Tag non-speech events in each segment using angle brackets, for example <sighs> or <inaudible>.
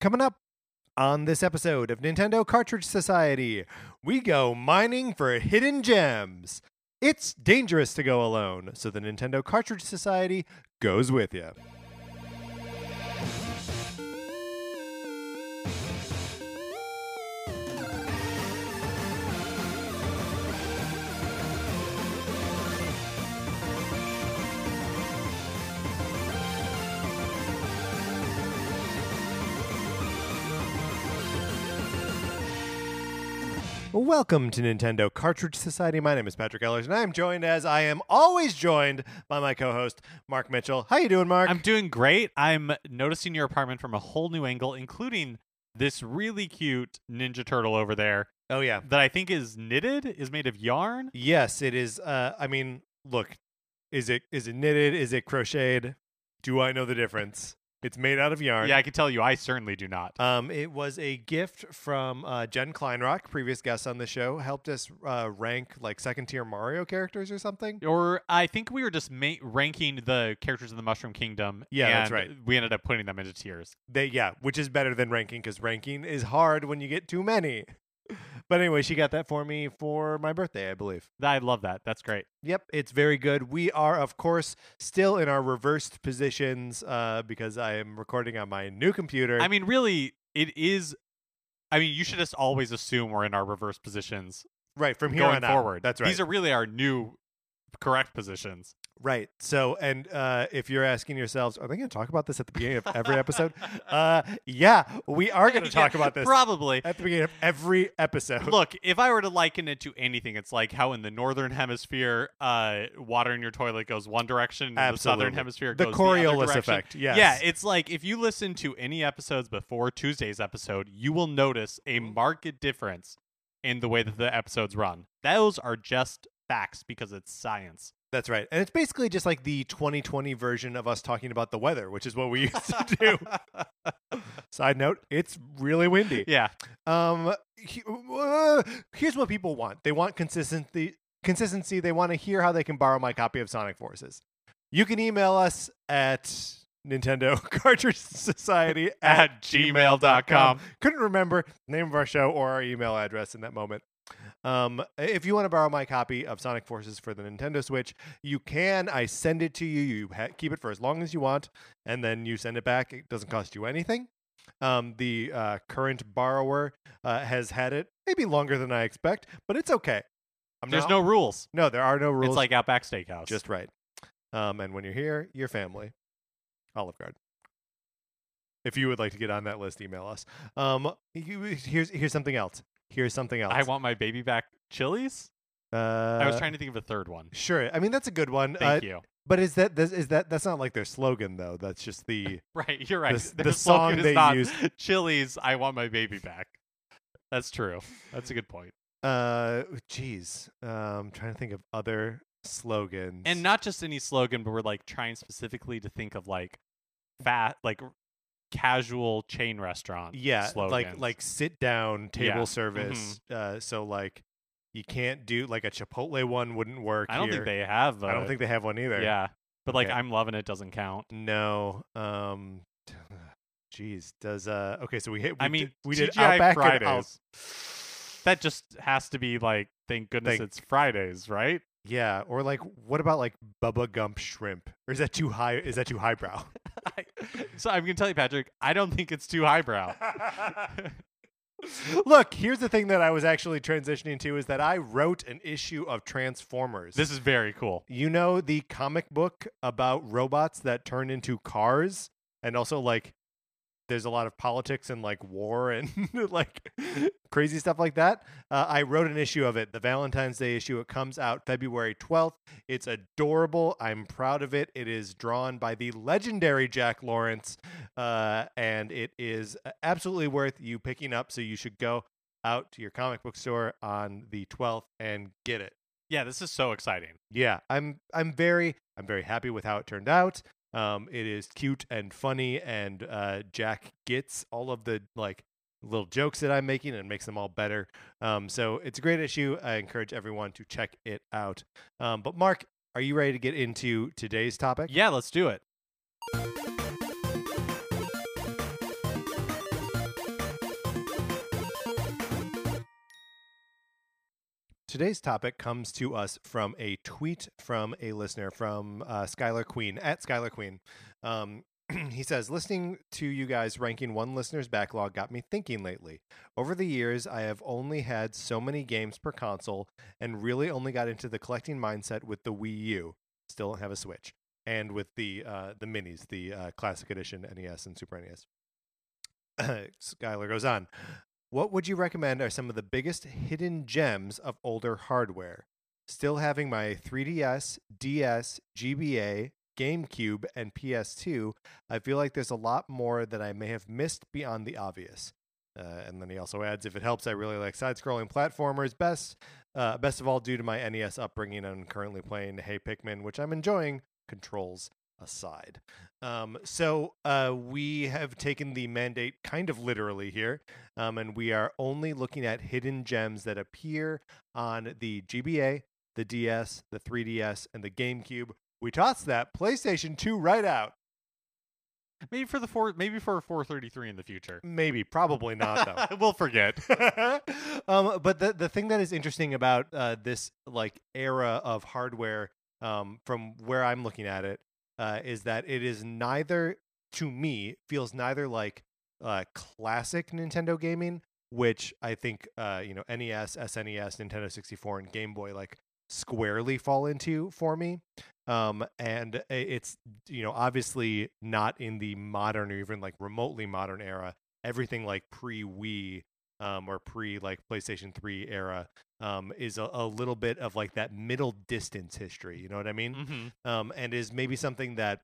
Coming up on this episode of Nintendo Cartridge Society, we go mining for hidden gems. It's dangerous to go alone, so the Nintendo Cartridge Society goes with you. Welcome to Nintendo Cartridge Society. My name is Patrick Ellers, and I am joined, as I am always joined, by my co-host Mark Mitchell. How are you doing, Mark? I'm doing great. I'm noticing your apartment from a whole new angle, including this really cute Ninja Turtle over there oh yeah, that I think is knitted, is made of yarn. yes, it is. Uh, I mean, look, is it is it knitted? Is it crocheted? Do I know the difference? It's made out of yarn. Yeah, I can tell you, I certainly do not. Um, it was a gift from uh, Jen Kleinrock, previous guest on the show, helped us uh, rank like second tier Mario characters or something. Or I think we were just ma- ranking the characters in the Mushroom Kingdom. Yeah, that's right. We ended up putting them into tiers. They yeah, which is better than ranking because ranking is hard when you get too many. But anyway, she got that for me for my birthday, I believe. I love that. That's great. Yep, it's very good. We are, of course, still in our reversed positions uh, because I am recording on my new computer. I mean, really, it is. I mean, you should just always assume we're in our reverse positions right from here going on out. forward. That's right. These are really our new correct positions. Right. So, and uh, if you're asking yourselves, are they going to talk about this at the beginning of every <laughs> episode? uh, yeah, we are going to talk Yeah, about this Probably. at the beginning of every episode. Look, if I were to liken it to anything, it's like how in the northern hemisphere, uh, water in your toilet goes one direction, and in the southern hemisphere the goes Coriolis the other direction. effect. Yes. Yeah, it's like if you listen to any episodes before Tuesday's episode, you will notice a Mm-hmm. marked difference in the way that the episodes run. Those are just facts because it's science. That's right. And it's basically just like the 2020 version of us talking about the weather, which is what we <laughs> used to do. <laughs> Side note, it's really windy. yeah, Um, he- uh, here's what people want. They want consistency. Consistency. They want to hear how they can borrow my copy of Sonic Forces. You can email us at Nintendo <laughs> Cartridge Society at gmail.com. Couldn't remember the name of our show or our email address in that moment. Um, if you want to borrow my copy of Sonic Forces for the Nintendo Switch, you can. I send it to you. You ha- keep it for as long as you want, and then you send it back. It doesn't cost you anything. Um, the uh, current borrower uh, has had it maybe longer than I expect, but it's okay. I'm There's not- no rules. no, there are no rules. It's like Outback Steakhouse. just right. Um, and when you're here, your family, Olive Garden. If you would like to get on that list, email us. Um, you- here's here's something else. Here's something else. I want my baby back chilies. Uh, I was trying to think of a third one. Sure. I mean, that's a good one. Thank uh, you. But is that this, is that that's not like their slogan though? That's just the <laughs> Right, you're right. the slogan song is they not use- <laughs> Chili's. I want my baby back. That's true. That's a good point. uh. Geez, um, trying to think of other slogans. And not just any slogan, but we're like trying specifically to think of like fat, like casual chain restaurant. yeah, slogans. like like sit down table Yeah. Mm-hmm. service. Uh, so like you can't do like a Chipotle one wouldn't work. I don't here. think they have. I don't think they have one either. Yeah, but like Okay. I'm loving it doesn't count. No. Um. <sighs> Jeez. Does uh. Okay. So we hit. We I mean, did, we did TGI Outback Fridays. Out- That just has to be like, thank goodness Thank- it's Fridays, right? Yeah. Or like, what about like Bubba Gump shrimp? Or is that too high? Is that too highbrow? <laughs> I, so I'm gonna tell you, Patrick, I don't think it's too highbrow. <laughs> Look, here's the thing that I was actually transitioning to is that I wrote an issue of Transformers. this is very cool. you know the comic book about robots that turn into cars and also like there's a lot of politics and like war and <laughs> like crazy stuff like that. Uh, I wrote an issue of it, the Valentine's Day issue. It comes out February 12th. It's adorable. I'm proud of it. It is drawn by the legendary Jack Lawrence, uh, and it is absolutely worth you picking up. So you should go out to your comic book store on the 12th and get it Yeah, this is so exciting. yeah i'm i'm very i'm very happy with how it turned out um it is cute and funny and uh jack gets all of the like little jokes that i'm making and makes them all better. Um so it's a great issue. I encourage everyone to check it out. Um but mark are you ready to get into today's topic? Yeah, let's do it. Today's topic comes to us from a tweet from a listener from uh, Skylar Queen at Skylar Queen. Um, <clears throat> he says, listening to you guys ranking one listener's backlog got me thinking lately. Over the years, I have only had so many games per console and really only got into the collecting mindset with the Wii U. Still don't have a Switch. And with the uh, the minis, the uh, Classic Edition NES and Super NES. <clears throat> Skylar goes on. What would you recommend are some of the biggest hidden gems of older hardware? Still having my 3DS, DS, GBA, GameCube, and PS2, I feel like there's a lot more that I may have missed beyond the obvious. Uh, and then he also adds, if it helps, I really like side-scrolling platformers. Best, uh, best of all, due to my NES upbringing, I'm currently playing Hey Pikmin, which I'm enjoying. Controls aside. Um, so uh, we have taken the mandate kind of literally here, um, and we are only looking at hidden gems that appear on the GBA, the DS, the 3DS, and the GameCube. We tossed that PlayStation 2 right out. Maybe for the four, maybe for 433 in the future. Maybe, probably not though. <laughs> we'll forget. <laughs> um, but the the thing that is interesting about uh, this like era of hardware, um, from where I'm looking at it, uh, is that it is neither to me feels neither like uh, classic Nintendo gaming, which I think uh, you know NES, SNES, Nintendo 64, and Game Boy like squarely fall into for me. Um, and it's you know obviously not in the modern or even like remotely modern era. Everything like pre Wii um, or pre like PlayStation 3 era um, is a, a, little bit of like that middle distance history. You know what I mean? Mm-hmm. Um, and is maybe something that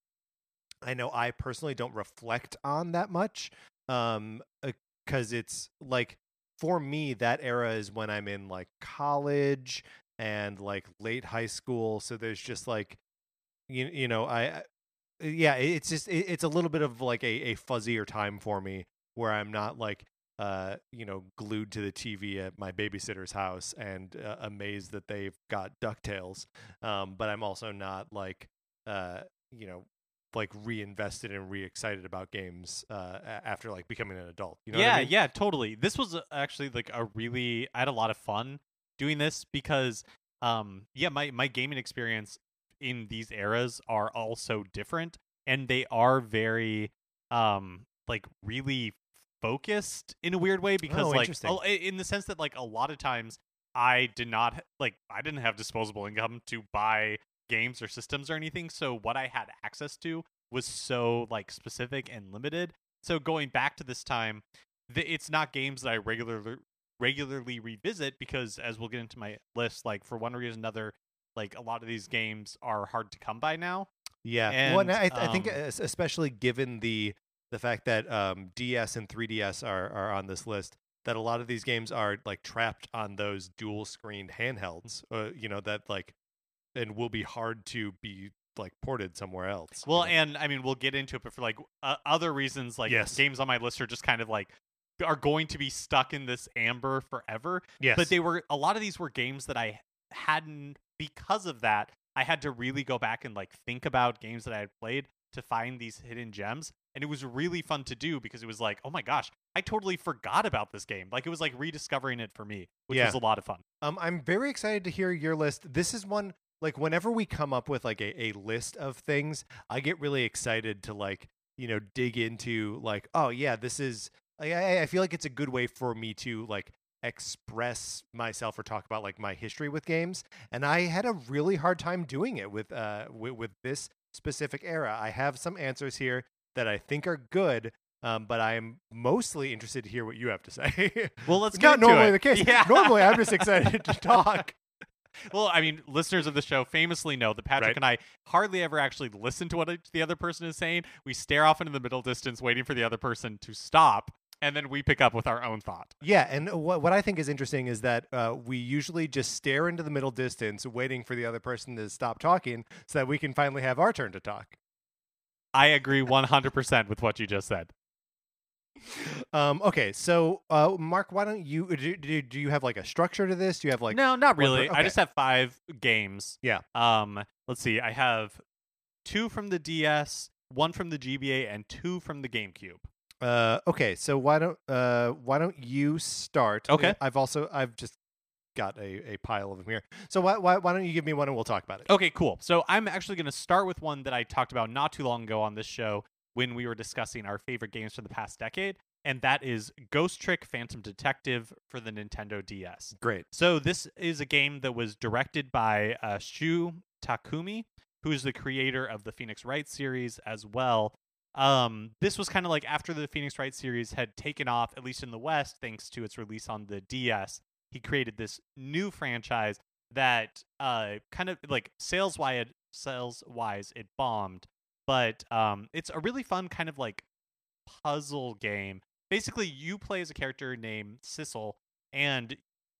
I know I personally don't reflect on that much. Um, because uh, it's like for me that era is when I'm in like college and like late high school. So there's just like you you know I yeah it's just it, it's a little bit of like a, a fuzzier time for me where I'm not like uh you know glued to the TV at my babysitter's house and uh, amazed that they've got Ducktales um but I'm also not like uh you know like reinvested and re-excited about games uh after like becoming an adult you know yeah I mean? yeah totally this was actually like a really I had a lot of fun doing this because um yeah my my gaming experience in these eras are also different and they are very um like really focused in a weird way because oh, like in the sense that like a lot of times I did not like I didn't have disposable income to buy games or systems or anything so what I had access to was so like specific and limited. So going back to this time the, it's not games that I regularly regularly revisit because as we'll get into my list like for one reason or another like a lot of these games are hard to come by now. Yeah, and, well, I, I think um, especially given the the fact that um, DS and 3DS are are on this list, that a lot of these games are like trapped on those dual screened handhelds. Uh, you know that like, and will be hard to be like ported somewhere else. Well, you know? and I mean we'll get into it, but for like uh, other reasons, like Yes. games on my list are just kind of like are going to be stuck in this amber forever. yes, But they were a lot of these were games that I hadn't because of that. I had to really go back and like think about games that I had played to find these hidden gems. And it was really fun to do because it was like, oh my gosh, I totally forgot about this game. Like it was like rediscovering it for me, which Yeah. was a lot of fun. Um, I'm very excited to hear your list. This is one like whenever we come up with like a, a list of things, I get really excited to like you know dig into like oh yeah this is I- I, I feel like it's a good way for me to like express myself or talk about like my history with games and i had a really hard time doing it with uh with, with this specific era i have some answers here that i think are good um, but i'm mostly interested to hear what you have to say Well, let's <laughs> not normally it. the case Yeah. normally i'm just <laughs> excited to talk Well, I mean, listeners of the show famously know that Patrick Right. and I hardly ever actually listen to what the other person is saying. We stare off into the middle distance, waiting for the other person to stop, and then we pick up with our own thought. Yeah, and what what I think is interesting is that uh, we usually just stare into the middle distance, waiting for the other person to stop talking, so that we can finally have our turn to talk. I agree 100% with what you just said. Um, okay, so uh, Mark, why don't you do, do? Do you have like a structure to this? Do you have like no, not really. I just have five games. Yeah. Um, let's see. I have two from the DS, one from the GBA, and two from the GameCube. Uh, okay, so why don't uh, why don't you start? Okay. I've also I've just got a, a pile of them here. So why, why why don't you give me one and we'll talk about it? Okay, cool. So I'm actually going to start with one that I talked about not too long ago on this show when we were discussing our favorite games for the past decade, and that is Ghost Trick Phantom Detective for the Nintendo DS. Great. So this is a game that was directed by uh, Shu Takumi, who's the creator of the Phoenix Wright series as well. Um, this was kind of like after the Phoenix Wright series had taken off, at least in the West, thanks to its release on the DS. He created this new franchise that uh kind of like sales wise sales wise it bombed, but um it's a really fun kind of like puzzle game. Basically, you play as a character named Sissel, and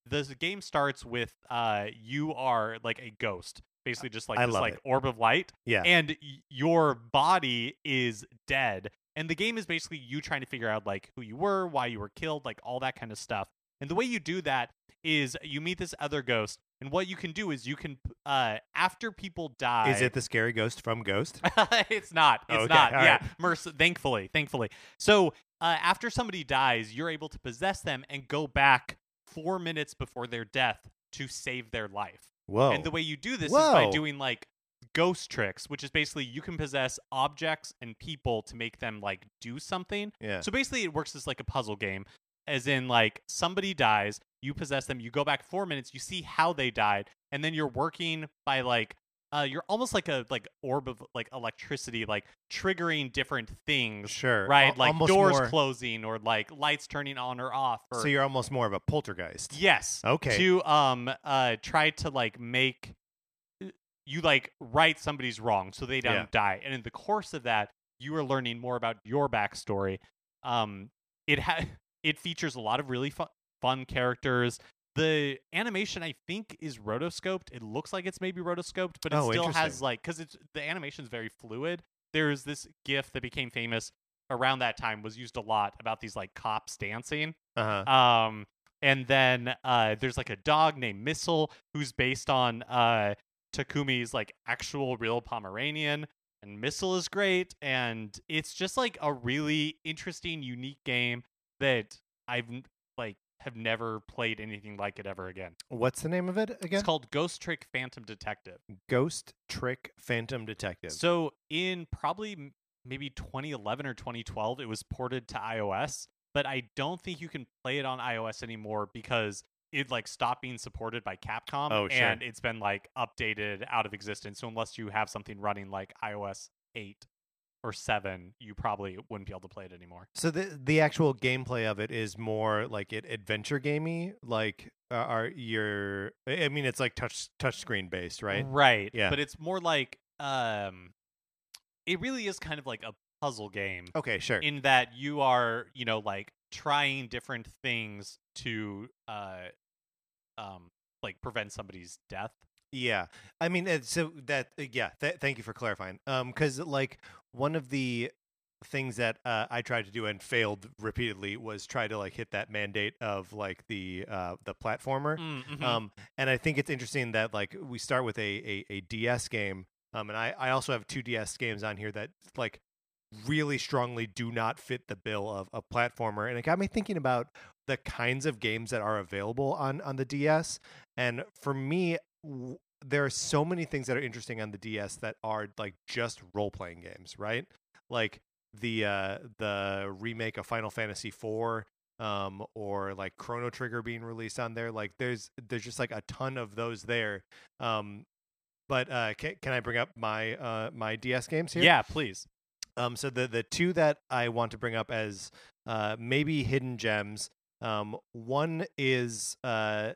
the game starts with uh you are like a ghost basically just like I this like it. orb of light Yeah. and y- your body is dead and the game is basically you trying to figure out like who you were why you were killed like all that kind of stuff and the way you do that is you meet this other ghost and what you can do is you can uh after people die Is it the scary ghost from Ghost? <laughs> it's not. It's Okay, not. yeah. right. Merc- thankfully, thankfully. So uh, after somebody dies, you're able to possess them and go back four minutes before their death to save their life. Whoa. And the way you do this is by doing like ghost tricks, which is basically you can possess objects and people to make them like do something. yeah. So basically, it works as like a puzzle game, as in like somebody dies, you possess them, you go back four minutes, you see how they died, and then you're working by like. Uh, you're almost like a like orb of like electricity, like triggering different things, Sure. right? Like almost doors more- closing or like lights turning on or off. Or, So you're almost more of a poltergeist. yes, Okay. to um uh try to like make you like right somebody's wrong so they don't Yeah. die and in the course of that you are learning more about your backstory um it ha- it features a lot of really fun fun characters. The animation i think is rotoscoped. It looks like it's maybe rotoscoped but it Oh, still has like because it's the animation is very fluid. There's this gif that became famous around that time was used a lot about these like cops dancing. Uh huh. um, and then uh, there's like a dog named Missile who's based on uh, Takumi's like actual real Pomeranian. And Missile is great, and it's just like a really interesting, unique game that I've like have never played anything like it ever again. What's the name of it again? It's called Ghost Trick Phantom Detective. Ghost Trick Phantom Detective. So in probably maybe 2011 or 2012, it was ported to iOS, but I don't think you can play it on iOS anymore because it like stopped being supported by Capcom Oh, sure. and it's been like updated out of existence. So unless you have something running like iOS 8 or 7, you probably wouldn't be able to play it anymore. So the the actual gameplay of it is more like it adventure gamey. Like uh, are your I I mean it's like touch touch screen based, right? Right. Yeah. But it's more like um it really is kind of like a puzzle game. Okay, sure. in that you are you know like trying different things to uh um like prevent somebody's death Yeah, I mean, so that uh, yeah. Th- thank you for clarifying. Um, because like one of the things that uh, I tried to do and failed repeatedly was try to like hit that mandate of like the uh the platformer. Mm-hmm. Um, and I think it's interesting that like we start with a a, a DS game. Um, and I I also have two DS games on here that like really strongly do not fit the bill of a platformer, and it got me thinking about the kinds of games that are available on on the DS. And for me, there are so many things that are interesting on the DS that are like just role playing games, right? Like the uh the remake of Final Fantasy IV um or like Chrono Trigger being released on there like there's there's just like a ton of those there um but uh can, can I bring up my uh my DS games here yeah please um, so the the two that I want to bring up as uh, maybe hidden gems. Um, one is uh,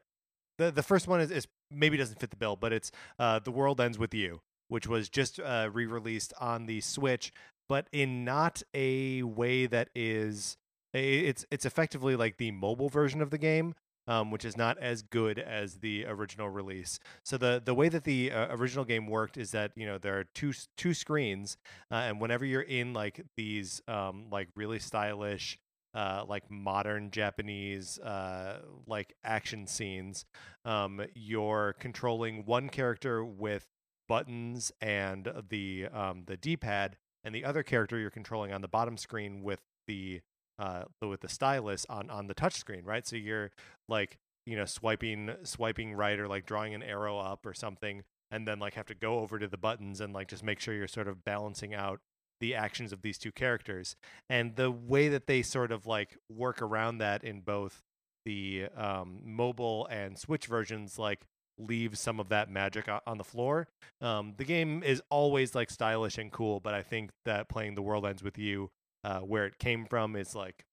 the the first one is, is maybe doesn't fit the bill, but it's uh, the world ends with you, which was just uh, re released on the Switch, but in not a way that is it's it's effectively like the mobile version of the game. Um, which is not as good as the original release. So the the way that the uh, original game worked is that you know there are two two screens, uh, and whenever you're in like these um like really stylish uh like modern japanese uh like action scenes um you're controlling one character with buttons and the um the d-pad and the other character you're controlling on the bottom screen with the uh with the stylus on on the touch screen right? So you're like you know swiping swiping right or like drawing an arrow up or something and then like have to go over to the buttons and like just make sure you're sort of balancing out the actions of these two characters and the way that they sort of like work around that in both the um, mobile and switch versions like leave some of that magic on the floor. Um, the game is always like stylish and cool but i think that playing the world ends with you uh, where it came from is like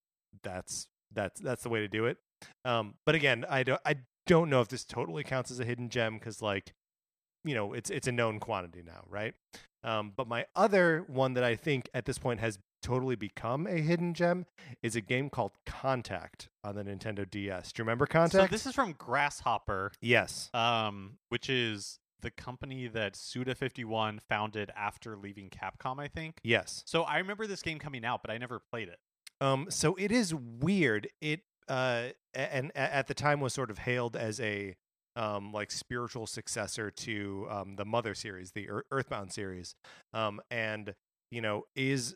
that's that's that's the way to do it. Um, but again i don't i don't know if this totally counts as a hidden gem because like you know it's it's a known quantity now right um, but my other one that I think at this point has totally become a hidden gem is a game called Contact on the Nintendo DS. Do you remember Contact? So this is from Grasshopper, yes. um, which is the company that Suda51 founded after leaving Capcom, I think. Yes. So I remember this game coming out, but I never played it. Um, so it is weird. It uh, and at the time was sort of hailed as a um, like spiritual successor to um, the Mother series, the Ear- Earthbound series, um, and you know is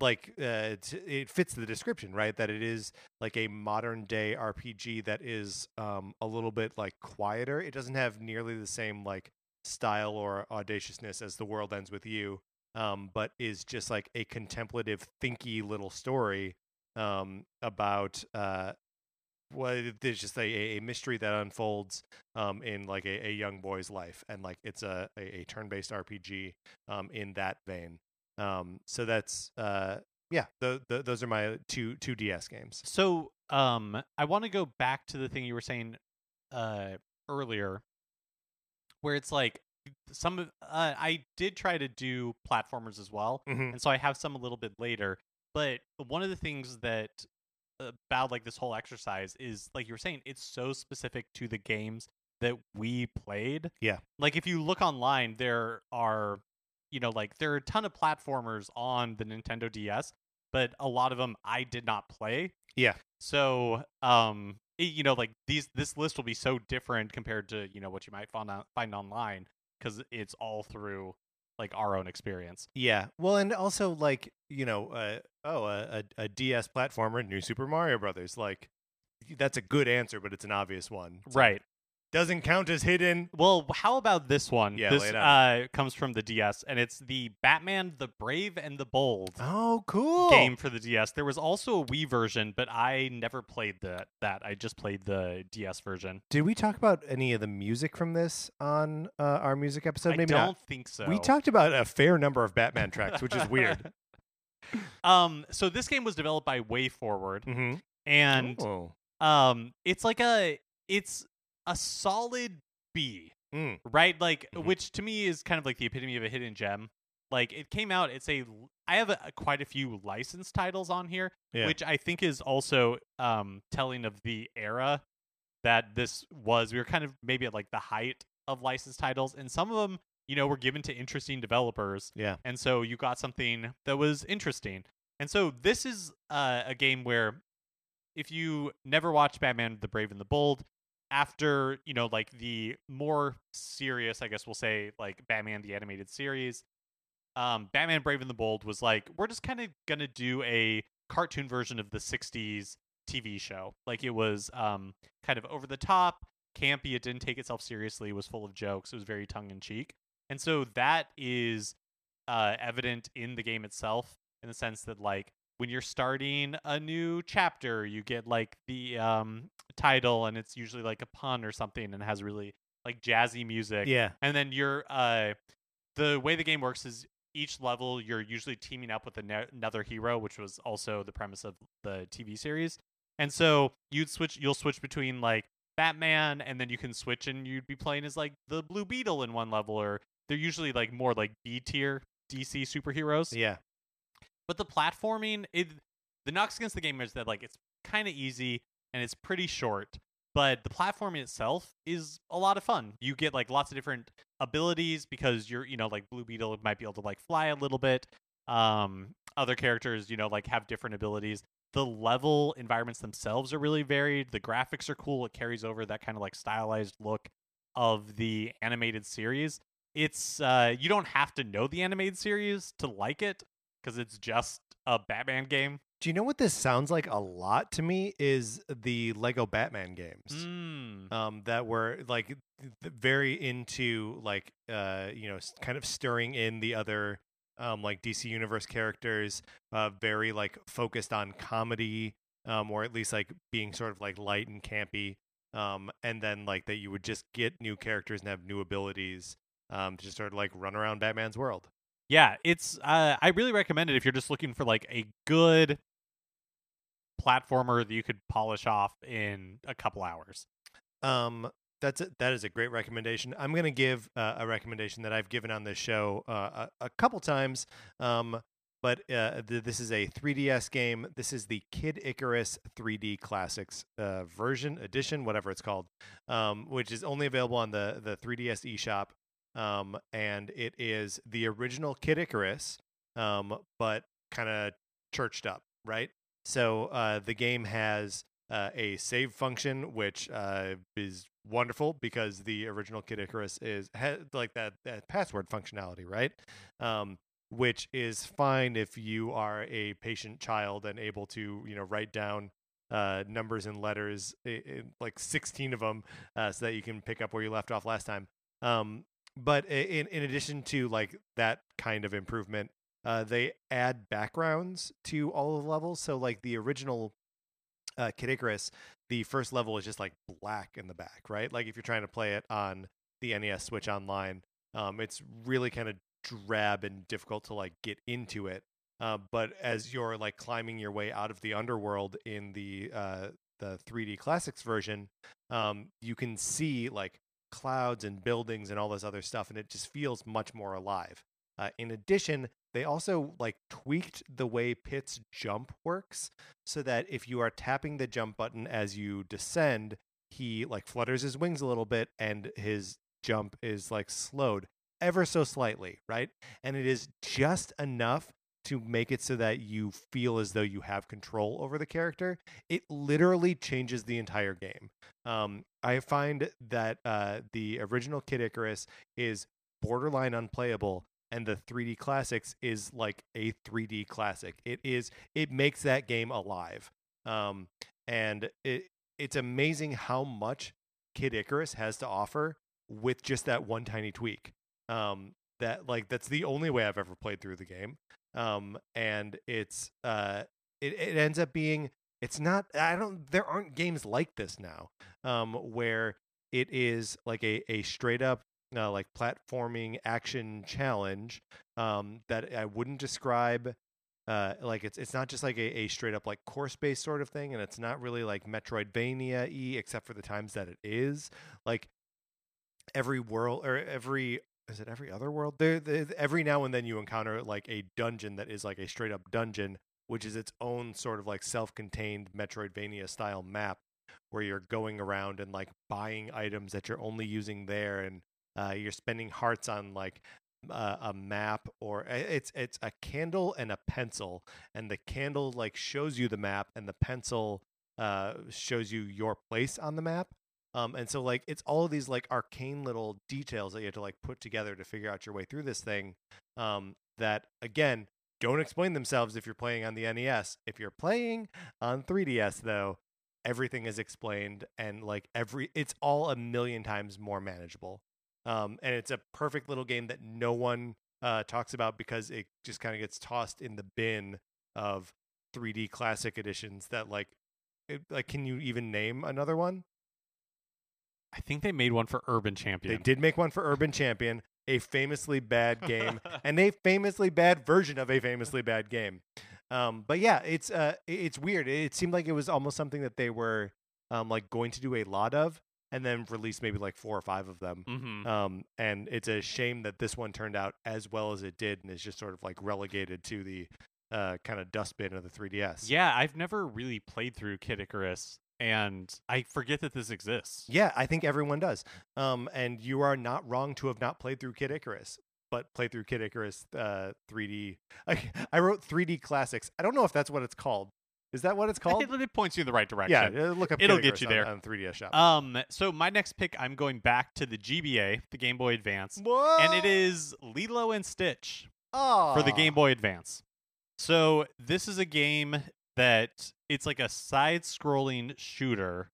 like uh, it fits the description, right? That it is like a modern day RPG that is um, a little bit like quieter. It doesn't have nearly the same like style or audaciousness as The World Ends with You, um, but is just like a contemplative, thinky little story um, about uh, well, there's just a, a mystery that unfolds um, in like a, a young boy's life, and like it's a, a, a turn-based RPG um, in that vein. Um, so that's uh, yeah, th- th- those are my two two DS games. So um, I want to go back to the thing you were saying uh, earlier, where it's like some of uh, I did try to do platformers as well, Mhm. and so I have some a little bit later. But one of the things that about like this whole exercise is like you were saying, it's so specific to the games that we played. Yeah. Like if you look online, there are, you know, like there are a ton of platformers on the Nintendo DS, but a lot of them I did not play. Yeah. So, um, it- you know, like these, this list will be so different compared to you know what you might find on, find online because it's all through like our own experience. Yeah. Well, and also like you know, uh, oh, a, a, a DS platformer, New Super Mario Brothers. Like that's a good answer, but it's an obvious one. Right. Doesn't count as hidden. Well, how about this one? Yeah, this uh, comes from the DS, and it's the Batman: The Brave and the Bold Oh, cool. game for the DS. There was also a Wii version, but I never played that. That I just played the DS version. Did we talk about any of the music from this on uh, our music episode? Maybe I don't not. think so. We talked about a fair number of Batman tracks, which is weird. <laughs> um, so this game was developed by WayForward, mm-hmm. and oh. um, it's like a it's a solid B. Mm. right like Mhm. which to me is kind of like the epitome of a hidden gem like it came out it's a. I have a, quite a few licensed titles on here Yeah. which i think is also um telling of the era that this was we were kind of maybe at like the height of licensed titles and some of them you know were given to interesting developers Yeah. and so you got something that was interesting and so this is uh, a game where if you never watched batman the brave and the bold after you know like the more serious i guess we'll say like batman the animated series um batman brave and the bold was like we're just kind of gonna do a cartoon version of the 60s tv show. Like it was um kind of over the top campy it didn't take itself seriously it was full of jokes it was very tongue-in-cheek and so that is uh evident in the game itself in the sense that like when you're starting a new chapter you get like the um title and it's usually like a pun or something and has really like jazzy music Yeah. and then you're uh the way the game works is each level you're usually teaming up with another hero which was also the premise of the tv series and so you'd switch you'll switch between like batman and then you can switch and you'd be playing as like the blue beetle in one level or they're usually like more like b tier dc superheroes Yeah. But the platforming it the knocks against the game is that like it's kind of easy and it's pretty short but the platforming itself is a lot of fun. You get like lots of different abilities because you're you know like blue beetle might be able to like fly a little bit um other characters you know like have different abilities. The level environments themselves are really varied. The graphics are cool. It carries over that kind of like stylized look of the animated series. It's uh you don't have to know the animated series to like it because it's just a Batman game. Do you know what this sounds like a lot to me? Is the Lego Batman games Mm. um, that were like very into like uh, you know kind of stirring in the other um, like DC Universe characters, uh, very like focused on comedy um, or at least like being sort of like light and campy, um, and then like that you would just get new characters and have new abilities um, to just sort of like run around Batman's world. Yeah, it's uh, I really recommend it if you're just looking for like a good platformer that you could polish off in a couple hours. Um, that's a, that is a great recommendation. I'm going to give uh, a recommendation that I've given on this show uh, a, a couple times. Um, but uh, th- this is a 3DS game. This is the Kid Icarus 3D Classics uh, version edition, whatever it's called, um, which is only available on the the 3DS eShop. Um, and it is the original Kid Icarus, um, but kind of churched up, right? So uh, the game has uh, a save function, which uh, is wonderful because the original Kid Icarus is like that, that password functionality, right? Um, which is fine if you are a patient child and able to, you know, write down uh, numbers and letters, like 16 of them, uh, so that you can pick up where you left off last time. Um, but in in addition to like that kind of improvement, uh, they add backgrounds to all the levels. So like the original uh, Kid Icarus, the first level is just like black in the back, right? Like if you're trying to play it on the NES Switch Online, um, it's really kind of drab and difficult to like get into it. Uh, but as you're like climbing your way out of the underworld in the uh, the 3D Classics version, um, you can see like clouds and buildings and all this other stuff, and it just feels much more alive. Uh, in addition, they also like tweaked the way Pit's jump works so that if you are tapping the jump button as you descend, he like flutters his wings a little bit and his jump is like slowed ever so slightly, right? And it is just enough to make it so that you feel as though you have control over the character. It literally changes the entire game. Um, I find that uh, the original Kid Icarus is borderline unplayable and the 3D classics is like a 3D classic. It is it makes that game alive. Um and it it's amazing how much Kid Icarus has to offer with just that one tiny tweak. Um that like that's the only way I've ever played through the game. Um and it's uh it, it ends up being it's not I don't there aren't games like this now. Um where it is like a, a straight up uh, like platforming action challenge um, that I wouldn't describe uh, like it's it's not just like a, a straight up like course based sort of thing, and it's not really like Metroidvania e except for the times that it is. Like every world or every is it every other world? There, every now and then you encounter like a dungeon that is like a straight up dungeon, which is its own sort of like self contained Metroidvania style map where you're going around and like buying items that you're only using there and uh, you're spending hearts on like uh, a map or uh, it's it's a candle and a pencil and the candle like shows you the map and the pencil uh, shows you your place on the map um, and so like it's all of these like arcane little details that you have to like put together to figure out your way through this thing um, that again don't explain themselves if you're playing on the NES if you're playing on 3DS though everything is explained and like every it's all a million times more manageable um, and it's a perfect little game that no one uh, talks about because it just kind of gets tossed in the bin of 3D classic editions. That like, it, like, can you even name another one? I think they made one for Urban Champion. They did make one for Urban Champion, a famously bad <laughs> game, and a famously bad version of a famously bad game. Um, but yeah, it's uh, it's weird. It seemed like it was almost something that they were um, like going to do a lot of, and then release maybe like four or five of them. hmm Um, and it's a shame that this one turned out as well as it did, and is just sort of like relegated to the uh, kind of dustbin of the 3DS. Yeah, I've never really played through Kid Icarus, and I forget that this exists. Yeah, I think everyone does. Um, and you are not wrong to have not played through Kid Icarus, but played through Kid Icarus uh, 3D. <laughs> I, I wrote 3D Classics. I don't know if that's what it's called. Is that what it's called? It, it points you in the right direction. yeah, uh, look up. Kid It'll get you there. on, 3DS Shop. Um. So my next pick, I'm going back to the GBA, the Game Boy Advance, Whoa! and it is Lilo and Stitch for the Game Boy Advance. So this is a game that it's like a side-scrolling shooter.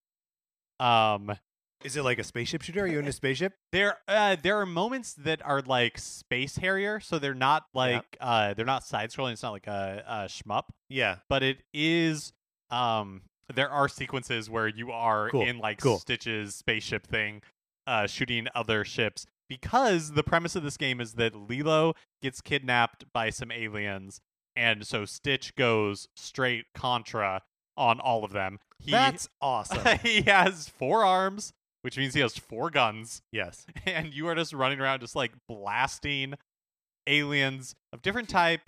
Um, Is it like a spaceship shooter? Are you in a spaceship? there uh, there are moments that are like Space Harrier, so they're not like uh they're not side-scrolling. It's not like a, a shmup, Yeah. but it is. Um, there are sequences where you are Cool, in like cool. Stitch's spaceship thing, uh, shooting other ships. Because the premise of this game is that Lilo gets kidnapped by some aliens, and so Stitch goes straight contra on all of them. He, That's awesome. <laughs> he has four arms, which means he has four guns, yes. <laughs> and you are just running around just like blasting aliens of different type.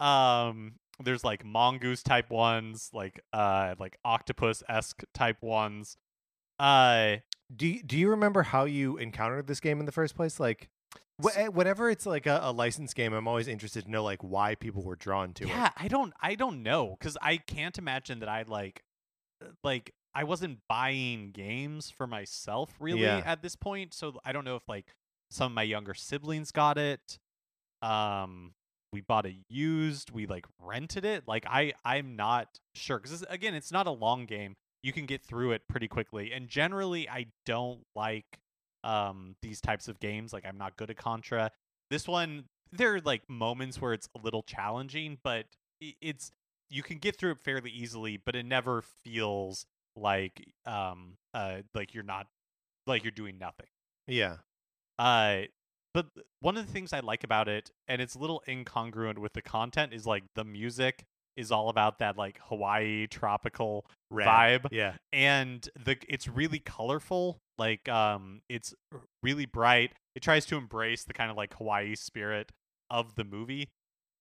Um, there's like mongoose type ones, like uh, like octopus esque type ones. Uh, Do you, do you remember how you encountered this game in the first place? Like, wh- eh, whenever it's like a, a licensed game, I'm always interested to know like why people were drawn to yeah, it. I don't, I don't know, because I can't imagine that I like, uh, like I wasn't buying games for myself really Yeah. at this point. So I don't know if like some of my younger siblings got it. Um, we bought it used. We like rented it. Like I, I'm not sure because again, it's not a long game. You can get through it pretty quickly, and generally, I don't like um these types of games. Like I'm not good at Contra. This one, there are like moments where it's a little challenging, but it's you can get through it fairly easily. But it never feels like um uh like you're not like you're doing nothing. Yeah. Uh, but one of the things I like about it, and it's a little incongruent with the content, is like the music is all about that like Hawaii tropical Rad. vibe, Yeah. and the it's really colorful. Like um, it's really bright. It tries to embrace the kind of like Hawaii spirit of the movie.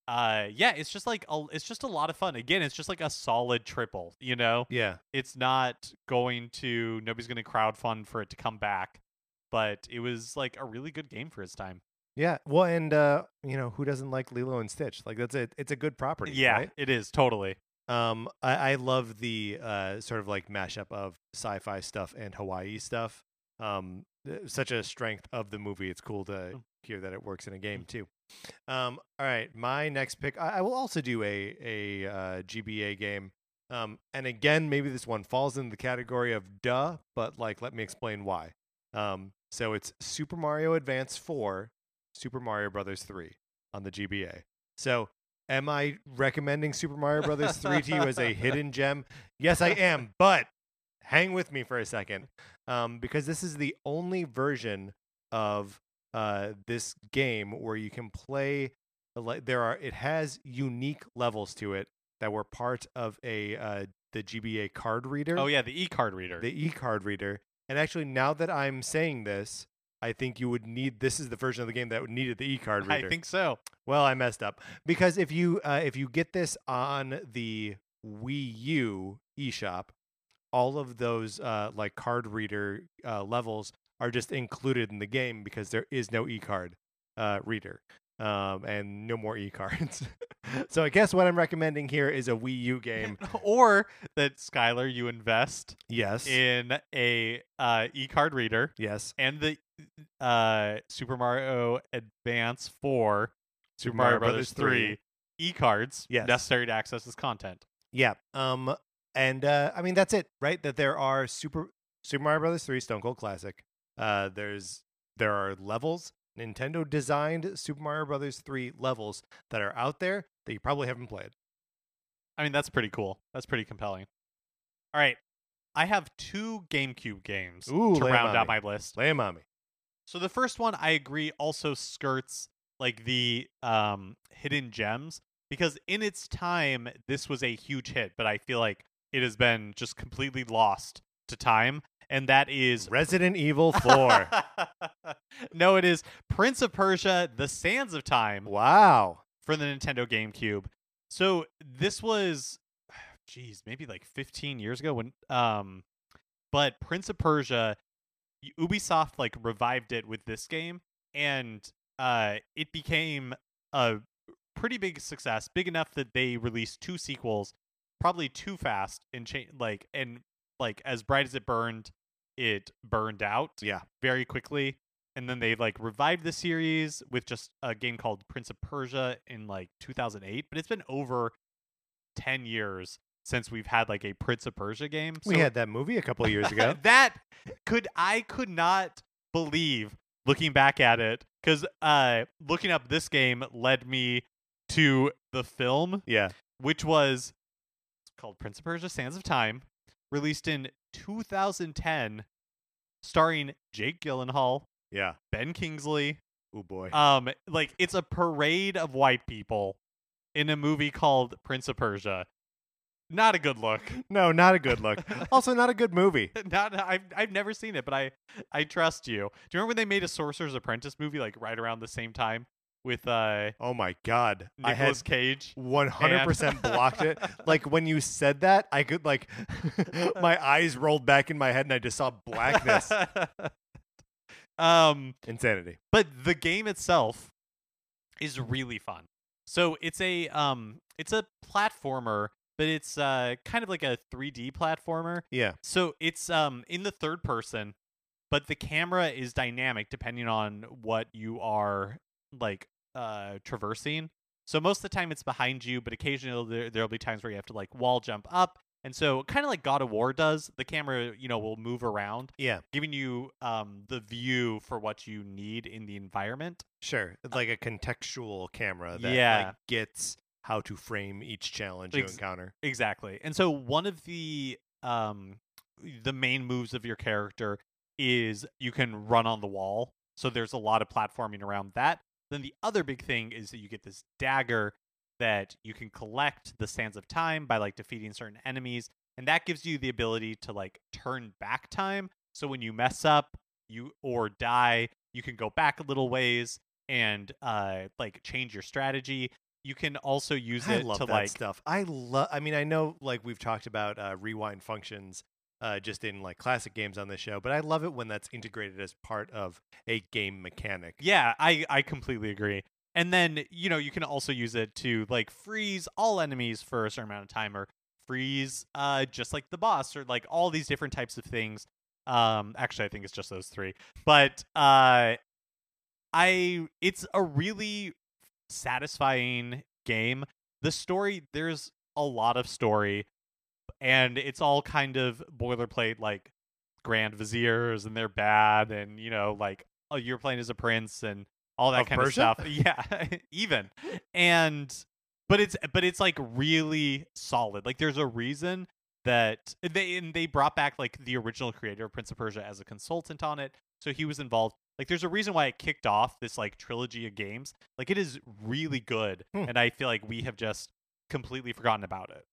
Uh, yeah, it's just like a, it's just a lot of fun. Again, it's just like a solid triple. You know, Yeah. it's not going to nobody's going to crowdfund for it to come back but it was like a really good game for its time Yeah. Well, and uh, you know, who doesn't like Lilo and Stitch? Like that's it. It's a good property. yeah Right? it is totally Um, I, I love the uh sort of like mashup of sci-fi stuff and Hawaii stuff. Um, such a strength of the movie. It's cool to Mm. hear that it works in a game too. Um, all right, my next pick. I, I will also do a a uh, GBA game. Um, and again, maybe this one falls in the category of duh, but like, let me explain why. Um, so it's Super Mario Advance 4, Super Mario Brothers 3 on the GBA. So am I recommending Super Mario Brothers 3 to you as a hidden gem? Yes, I am, but hang with me for a second. Um, because this is the only version of uh, this game where you can play like there are it has unique levels to it that were part of a uh, the GBA card reader oh yeah the e-card reader the e-card reader. And actually, now that I'm saying this, I think you would need. This is the version of the game that would needed the <laughs> e-card reader. i think so Well, I messed up because if you uh, if you get this on the Wii U eShop, all of those uh, like card reader uh, levels are just included in the game because there is no e-card uh, reader um, and no more e-cards. <laughs> so I guess what I'm recommending here is a Wii U game. <laughs> or that skylar you invest yes. in a uh, e-card reader yes. and the uh, super mario advance 4 super mario brothers 3 e-cards Yes. necessary to access this content Yeah. Um and uh I mean that's it, right? That there are Super Super Mario Brothers 3 Stone Cold Classic. Uh there's there are levels, Nintendo designed Super Mario Brothers 3 levels that are out there that you probably haven't played. I mean, that's pretty cool. That's pretty compelling. All right. I have two GameCube games Ooh, to round out my list. Lay 'em on me. So the first one, I agree, also skirts like the um, hidden gems because in its time, this was a huge hit, but I feel like it has been just completely lost to time. And that is Resident <laughs> Evil 4. no, it is Prince of Persia: The Sands of Time wow. for the Nintendo GameCube. So this was, <sighs> geez, maybe like 15 years ago when, um, but Prince of Persia, Ubisoft like revived it with this game, and uh, it became a pretty big success, big enough that they released two sequels, probably too fast and cha- like and like as bright as it burned, it burned out Yeah. very quickly and then they like revived the series with just a game called Prince of Persia in like 2008 but it's been over 10 years since we've had like a Prince of Persia game. We had that movie a couple of years <laughs> ago. that could I could not believe looking back at it because uh, looking up this game led me to the film, yeah. which was called Prince of Persia: Sands of Time, released in 2010, starring Jake Gyllenhaal, Yeah. Ben Kingsley. Oh boy. Um, like it's a parade of white people in a movie called Prince of Persia. Not a good look. <laughs> no, not a good look. <laughs> also, not a good movie. <laughs> Not I've I've never seen it, but I I trust you. Do you remember when they made a Sorcerer's Apprentice movie like right around the same time with uh Oh my god. Nicolas Cage? 100% blocked it. <laughs> Like when you said that, I could like <laughs> my eyes rolled back in my head and I just saw blackness. <laughs> um, Insanity. but the game itself is really fun. So it's a um it's a platformer, but it's uh kind of like a 3D platformer. Yeah. So it's um in the third person, but the camera is dynamic depending on what you are like uh traversing. So most of the time it's behind you, but occasionally there there'll be times where you have to like wall jump up. And so kind of like God of War does, the camera, you know, will move around, Yeah. giving you um the view for what you need in the environment. Sure. It's like a contextual camera that Yeah. like, gets how to frame each challenge you encounter. Exactly. And so one of the um the main moves of your character is you can run on the wall. So there's a lot of platforming around that. Then the other big thing is that you get this dagger that you can collect the sands of time by like defeating certain enemies and that gives you the ability to like turn back time. So when you mess up, you or die, you can go back a little ways and uh like change your strategy. You can also use I it love to that like stuff. I love. I mean, I know like we've talked about uh, rewind functions uh, just in like classic games on the show, but I love it when that's integrated as part of a game mechanic. Yeah, I I completely agree. And then you know you can also use it to like freeze all enemies for a certain amount of time, or freeze uh just like the boss, or like all these different types of things. Um, actually, I think it's just those three. But uh, I it's a really satisfying game. The story there's a lot of story, and it's all kind of boilerplate like grand viziers and they're bad and you know like oh you're playing as a prince and all that Of kind Persia? of stuff. <laughs> Yeah <laughs> even. And but it's but it's like really solid. Like there's a reason that they and they brought back like the original creator of prince of persia as a consultant on it so he was involved. Like there's a reason why it kicked off this like trilogy of games. Like it is really good Hmm. and i feel like we have just completely forgotten about it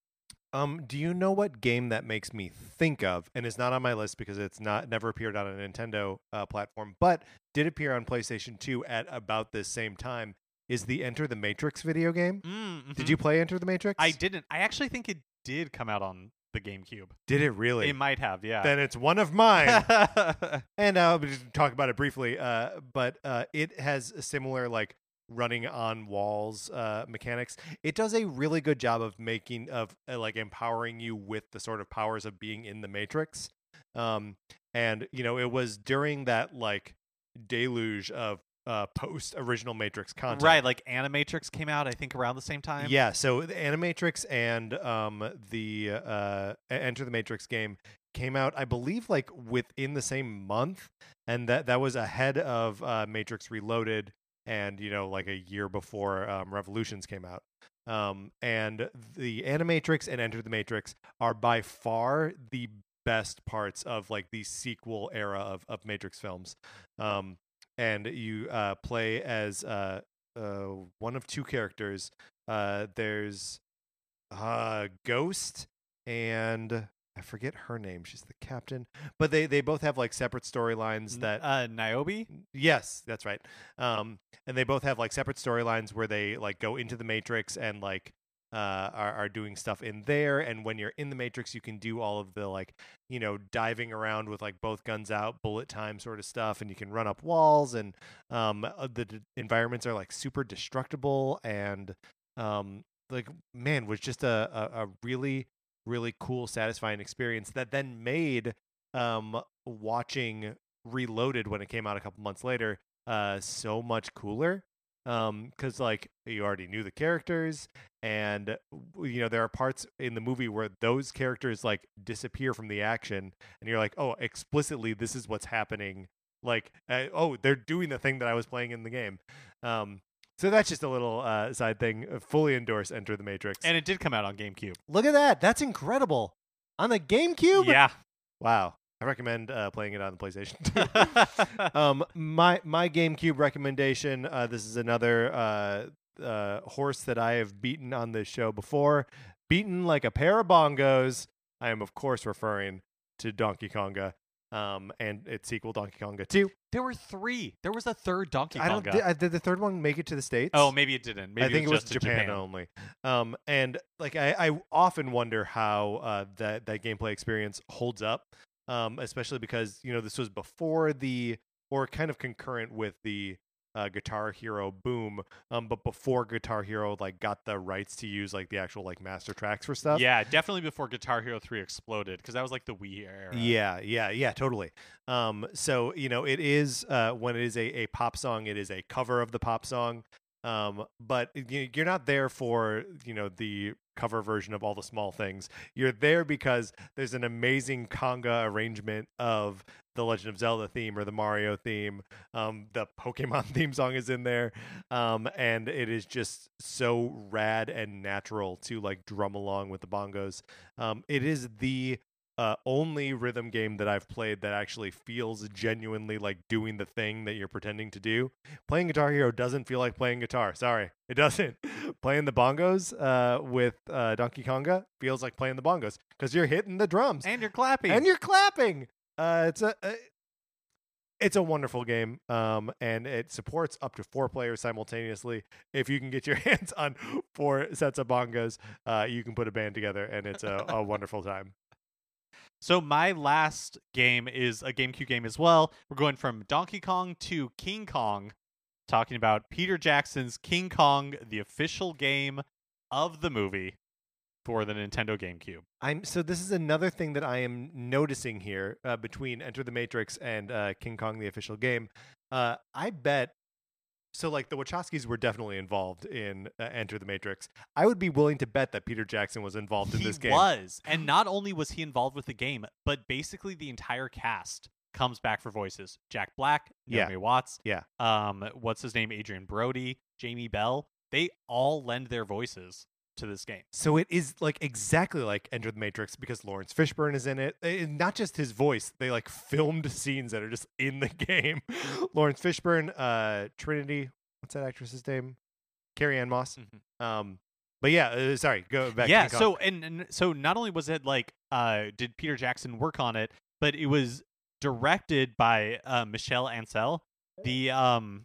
Um, do you know what game that makes me think of, and is not on my list because it's not never appeared on a Nintendo uh, platform, but did appear on PlayStation 2 at about this same time? Is the Enter the Matrix video game? mm, Did mhm. you play Enter the Matrix? i didn't i actually think it did come out on the gamecube Did it really? it might have yeah Then it's one of mine. <laughs> and I'll just talk about it briefly. Uh, but uh, it has a similar like running on walls uh, mechanics. It does a really good job of making of uh, like empowering you with the sort of powers of being in the Matrix. Um, and you know, it was during that like deluge of uh, post original Matrix content. right like animatrix came out i think around the same time Yeah, so the Animatrix and um, the uh, Enter the Matrix game came out, I believe, like within the same month, and that that was ahead of uh, Matrix Reloaded, and you know, like a year before um, Revolutions came out. Um, and the Animatrix and Enter the Matrix are by far the best parts of like the sequel era of of Matrix films. Um, and you uh, play as uh, uh, one of two characters. Uh, there's uh, Ghost and I forget her name. She's the captain, but they they both have like separate storylines that uh niobe Yes, that's right. Um, and they both have like separate storylines where they like go into the Matrix and like uh are, are doing stuff in there. And when you're in the Matrix, you can do all of the like you know diving around with like both guns out, bullet time sort of stuff, and you can run up walls. And um, uh, the d- environments are like super destructible and um like man was just a a, a really really cool satisfying experience that then made um watching reloaded when it came out a couple months later uh so much cooler. Um cuz like you already knew the characters and you know there are parts in the movie where those characters like disappear from the action and you're like oh explicitly this is what's happening. Like uh, oh they're doing the thing that I was playing in the game. Um so that's just a little uh, side thing. Uh, Fully endorse Enter the Matrix. And it did come out on GameCube. Look at that. That's incredible. On the GameCube? Yeah. Wow. I recommend uh, playing it on the PlayStation <laughs> um, my my GameCube recommendation. Uh, this is another uh, uh, horse that I have beaten on this show before. Beaten like a pair of bongos. I am of course referring to Donkey Konga, um, and its sequel Donkey Konga 2. there were three. There was a third Donkey I don't. Konga. Did, uh, did the third one make it to the states? oh, maybe it didn't. Maybe I think it was, just in Japan, only. Um, and like I, I often wonder how uh, that that gameplay experience holds up, um, especially because you know this was before the or kind of concurrent with the uh, Guitar Hero boom, um, but before Guitar Hero like got the rights to use like the actual like master tracks for stuff. Yeah, definitely before Guitar Hero 3 exploded because that was like the Wii era. Yeah, yeah, yeah, totally. Um, so you know, it is uh, when it is a, a pop song, it is a cover of the pop song. Um, but you, you're not there for you know the cover version of all the small things. You're there because there's an amazing conga arrangement of the Legend of Zelda theme or the Mario theme. Um, the Pokemon <laughs> theme song is in there, um, and it is just so rad and natural to like drum along with the bongos. Um, it is the uh, only rhythm game that I've played that actually feels genuinely like doing the thing that you're pretending to do. Playing Guitar Hero doesn't feel like playing guitar. Sorry, it doesn't. <laughs> playing the bongos uh, with uh, Donkey Konga feels like playing the bongos because you're hitting the drums And you're clapping. and you're clapping. Uh, it's a. a it's a wonderful game, um, and it supports up to four players simultaneously. If you can get your <laughs> hands on four sets of bongos, uh, you can put a band together, and it's a, a <laughs> wonderful time. So my last game is a GameCube game as well. We're going from Donkey Kong to King Kong, talking about Peter Jackson's King Kong, the official game of the movie for the Nintendo GameCube. I'm so this is another thing that I am noticing here uh, between Enter the Matrix and uh, King Kong: The Official Game. Uh, I bet so. Like the Wachowskis were definitely involved in uh, Enter the Matrix. I would be willing to bet that Peter Jackson was involved in he this game. was, and not only was he involved with the game, but basically the entire cast comes back for voices. Jack Black, Yeah. Watts, Yeah. um, what's his name, Adrien Brody, Jamie Bell. They all lend their voices to this game. So it is like exactly like Enter the Matrix because Laurence Fishburne is in it. Eh, not just his voice; they like filmed scenes that are just in the <laughs> game. Laurence Fishburne, uh, Trinity. What's that actress's name? Carrie Ann Moss. Mhm. Um, but yeah, uh, sorry, go back. yeah so and, and so not only was it like uh did peter jackson work on it but it was directed by uh, Michel Ancel the um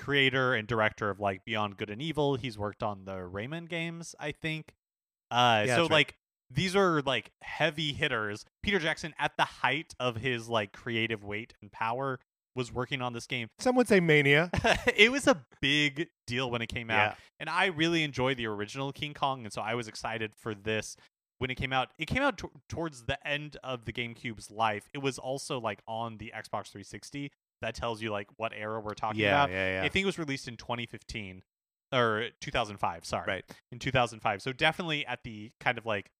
creator and director of like beyond good and evil he's worked on the rayman games i think uh Yeah, so right. like these are like heavy hitters peter jackson at the height of his like creative weight and power was working on this game some would say mania. <laughs> it was a big deal when it came out Yeah. and I really enjoyed the original King Kong, and so I was excited for this when it came out. It came out t- towards the end of the GameCube's life. It was also like on the Xbox 360. That tells you like what era we're talking Yeah, about. yeah, yeah. I think it was released in 2015 or 2005. Sorry, Right. in 2005. So definitely at the kind of like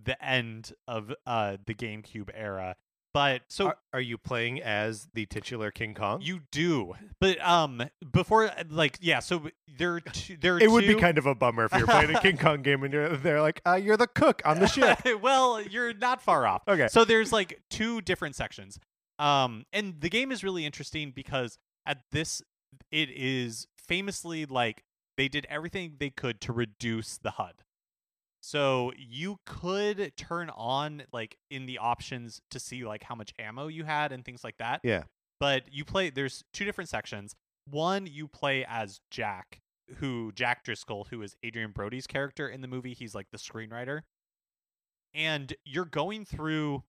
the end of uh the GameCube era. But so are, are you playing as the titular King Kong? you do, but um, before like yeah, so there are two, there are it would be kind of a bummer if you're playing a King Kong game and you're they're like, uh, you're the cook on the ship. <laughs> well, you're not far off. Okay. So there's like two different sections. Um, and the game is really interesting because at this, it is famously like they did everything they could to reduce the HUD. So you could turn on like in the options to see like how much ammo you had and things like that. Yeah. But you play there's two different sections. One you play as Jack, who Jack Driscoll, who is Adrien Brody's character in the movie. He's like the screenwriter. And you're going through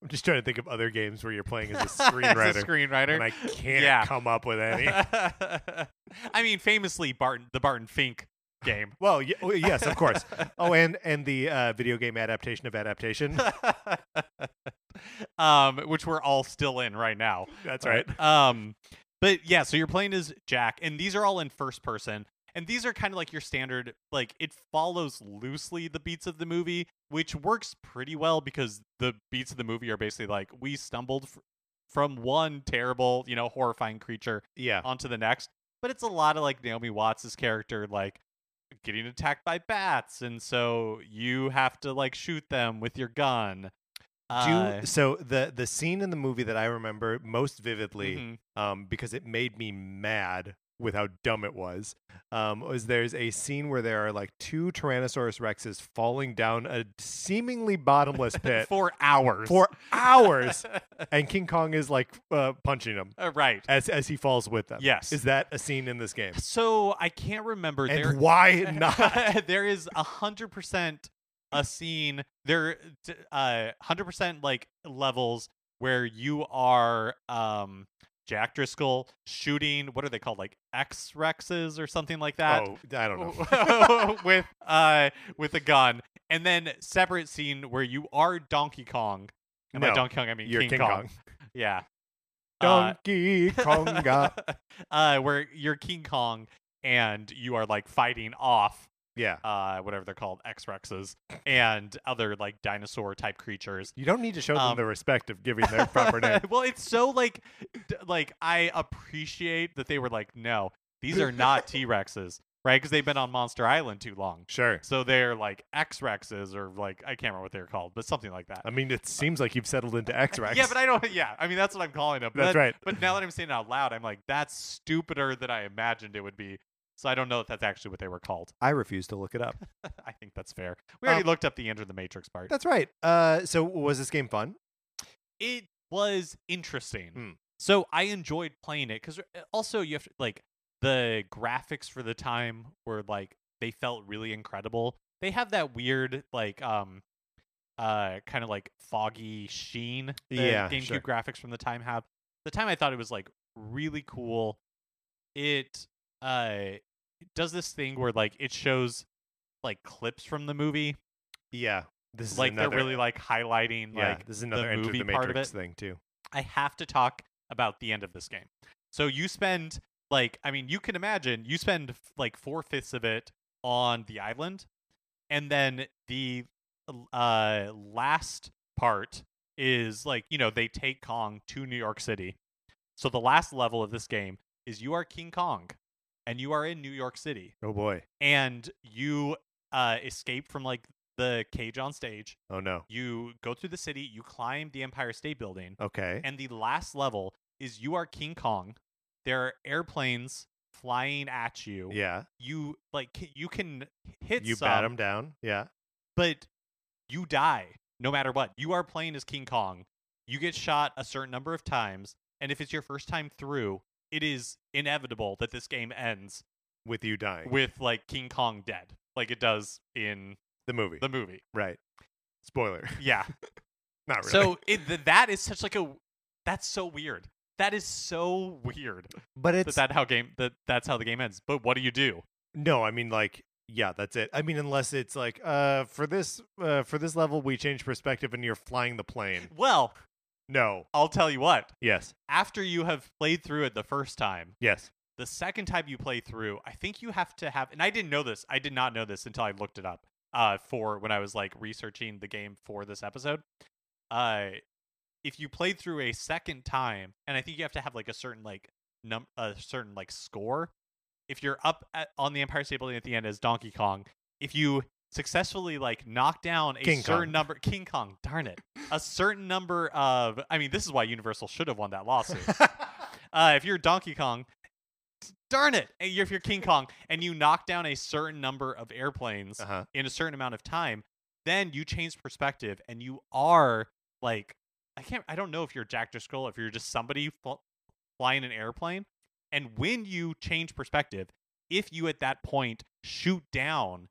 I'm just trying to think of other games where you're playing as a <laughs> as screenwriter, a screenwriter. and I can't Yeah. come up with any. <laughs> I mean, famously Barton the Barton Fink game. <laughs> well, y- well, yes, of course. Oh, and and the uh, video game adaptation of adaptation. um, which we're all still in right now. That's right. Um, But yeah, so you're playing as Jack, and these are all in first person. And these are kind of like your standard, like it follows loosely the beats of the movie, which works pretty well because the beats of the movie are basically like we stumbled f- from one terrible, you know, horrifying creature Yeah. onto the next. But it's a lot of like Naomi Watts' character, like getting attacked by bats, and so you have to like shoot them with your gun. Do Uh, so the the scene in the movie that I remember most vividly, mhm. um, because it made me mad with how dumb it was, um, was there's a scene where there are like two Tyrannosaurus Rexes falling down a seemingly bottomless <laughs> pit for hours. for hours, <laughs> and King Kong is like uh, punching them Uh, right. as as he falls with them. Yes. is that a scene in this game? So I can't remember. And there, why <laughs> not? there is a hundred percent a scene. There, uh, hundred percent like levels where you are, um, Jack Driscoll shooting. What are they called? Like X Rexes or something like that. oh, I don't know. <laughs> <laughs> with uh with a gun, and then separate scene where you are Donkey Kong. And by No, Donkey Kong, I mean You're King, King Kong. Kong. <laughs> Yeah. Uh, Donkey Konga. uh, where you're King Kong and you are like fighting off Yeah. uh whatever they're called X Rexes and other like dinosaur type creatures. You don't need to show them Um, the respect of giving their <laughs> proper name. well, it's so like d- like I appreciate that they were like, no, these are not <laughs> T Rexes, right? Because they've been on Monster Island too long. Sure. So they're like X Rexes or like I can't remember what they're called, but something like that. I mean, it seems like you've settled into X <laughs> Rex. Yeah, but I don't. Yeah, I mean that's what I'm calling them. That's That- right. But now that I'm saying it out loud, I'm like, that's stupider than I imagined it would be. So I don't know if that's actually what they were called. I refuse to look it up. <laughs> I think that's fair. We already Um, looked up the Enter the Matrix part. That's right. Uh, so was this game fun? It was interesting. Hmm. So I enjoyed playing it because also you have to, like the graphics for the time were like they felt really incredible. They have that weird like um uh kind of like foggy sheen Yeah, GameCube sure. graphics from the time have. The time I thought it was like really cool. It uh does this thing where like it shows like clips from the movie. Yeah. This is like another, they're really like highlighting yeah. like this is another the movie the part of Matrix it. thing too. I have to talk about the end of this game. So you spend like I mean you can imagine you spend like four fifths of it on the island, and then the uh last part is like you know they take Kong to New York City. So the last level of this game is you are King Kong, and you are in New York City, Oh boy. and you uh escape from like the cage on stage. Oh no. You go through the city, you climb the Empire State Building, Okay. and the last level is you are King Kong. There are airplanes flying at you. yeah. You like you can hit You some, bat them down. Yeah. but you die no matter what. You are playing as King Kong. You get shot a certain number of times, and if it's your first time through, it is inevitable that this game ends With you dying. with like King Kong dead, like it does in the movie. the movie. right. Spoiler. Yeah. <laughs> Not really. So it, th- that is such like a that's so weird. That is so weird. but that it's that how game that that's how the game ends. But what do you do? no. I mean, like, yeah, that's it. I mean, unless it's like, uh, for this, uh, for this level, we change perspective and you're flying the plane. Well, No. I'll tell you what. Yes. After you have played through it the first time, Yes. the second time you play through, I think you have to have and I didn't know this. I did not know this until I looked it up. Uh for when I was like researching the game for this episode. Uh if you played through a second time, and I think you have to have like a certain like num a certain like score. If you're up at, on the Empire State Building at the end as Donkey Kong, if you successfully like knock down a King certain Kong. number King Kong, darn it. A certain number of I mean, this is why Universal should have won that lawsuit. <laughs> uh, if you're Donkey Kong, darn it, if you're King Kong and you knock down a certain number of airplanes uh-huh. in a certain amount of time, then you change perspective and you are like, I can't, I don't know if you're Jack Driscoll, if you're just somebody fl- flying an airplane. And when you change perspective, if you at that point shoot down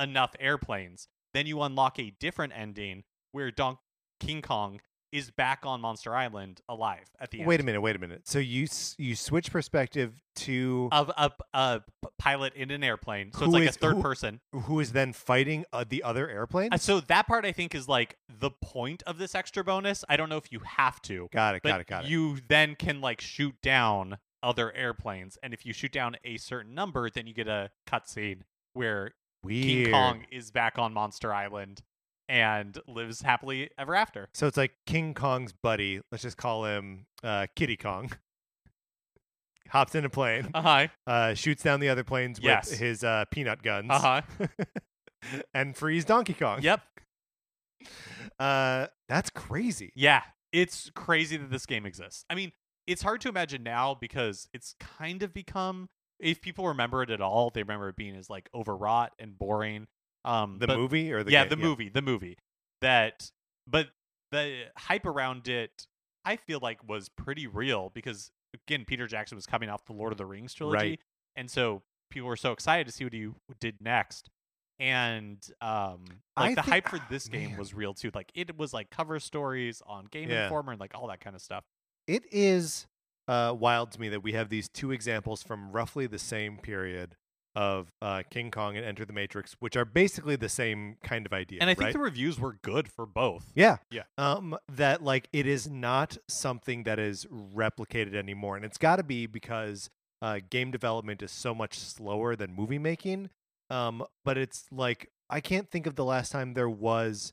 enough airplanes, then you unlock a different ending where Don- King Kong is back on Monster Island alive at the end. Wait a minute. Wait a minute. So you you switch perspective to of a, a p- pilot in an airplane. So it's like is- a third who- person. who is then fighting uh, the other airplane. Uh, so that part I think is like the point of this extra bonus. I don't know if you have to, got it. but Got it. Got it. you then can like shoot down other airplanes, and if you shoot down a certain number, then you get a cutscene where Weird. King Kong is back on Monster Island and lives happily ever after. So it's like King Kong's buddy. Let's just call him uh, Diddy Kong. <laughs> Hops in a plane, Uh huh. uh, shoots down the other planes with his uh, peanut guns, Uh huh. <laughs> and frees Donkey Kong. yep. <laughs> Uh, that's crazy. Yeah, it's crazy that this game exists. I mean, it's hard to imagine now because it's kind of become. If people remember it at all, they remember it being as like overwrought and boring. Um, The but- movie or the yeah, game? the movie, the movie. That, but the hype around it, I feel like was pretty real because again, Peter Jackson was coming off the Lord of the Rings trilogy, Right. and so people were so excited to see what he did next. And um, like I the think- hype for ah, this game man. was real too. Like it was like cover stories on Game Yeah. Informer and like all that kind of stuff. It is uh, wild to me that we have these two examples from roughly the same period of uh, King Kong and Enter the Matrix, which are basically the same kind of idea. And I think right? the reviews were good for both. Yeah. Yeah. Um that like it is not something that is replicated anymore and it's got to be because uh game development is so much slower than movie making. Um but it's like I can't think of the last time there was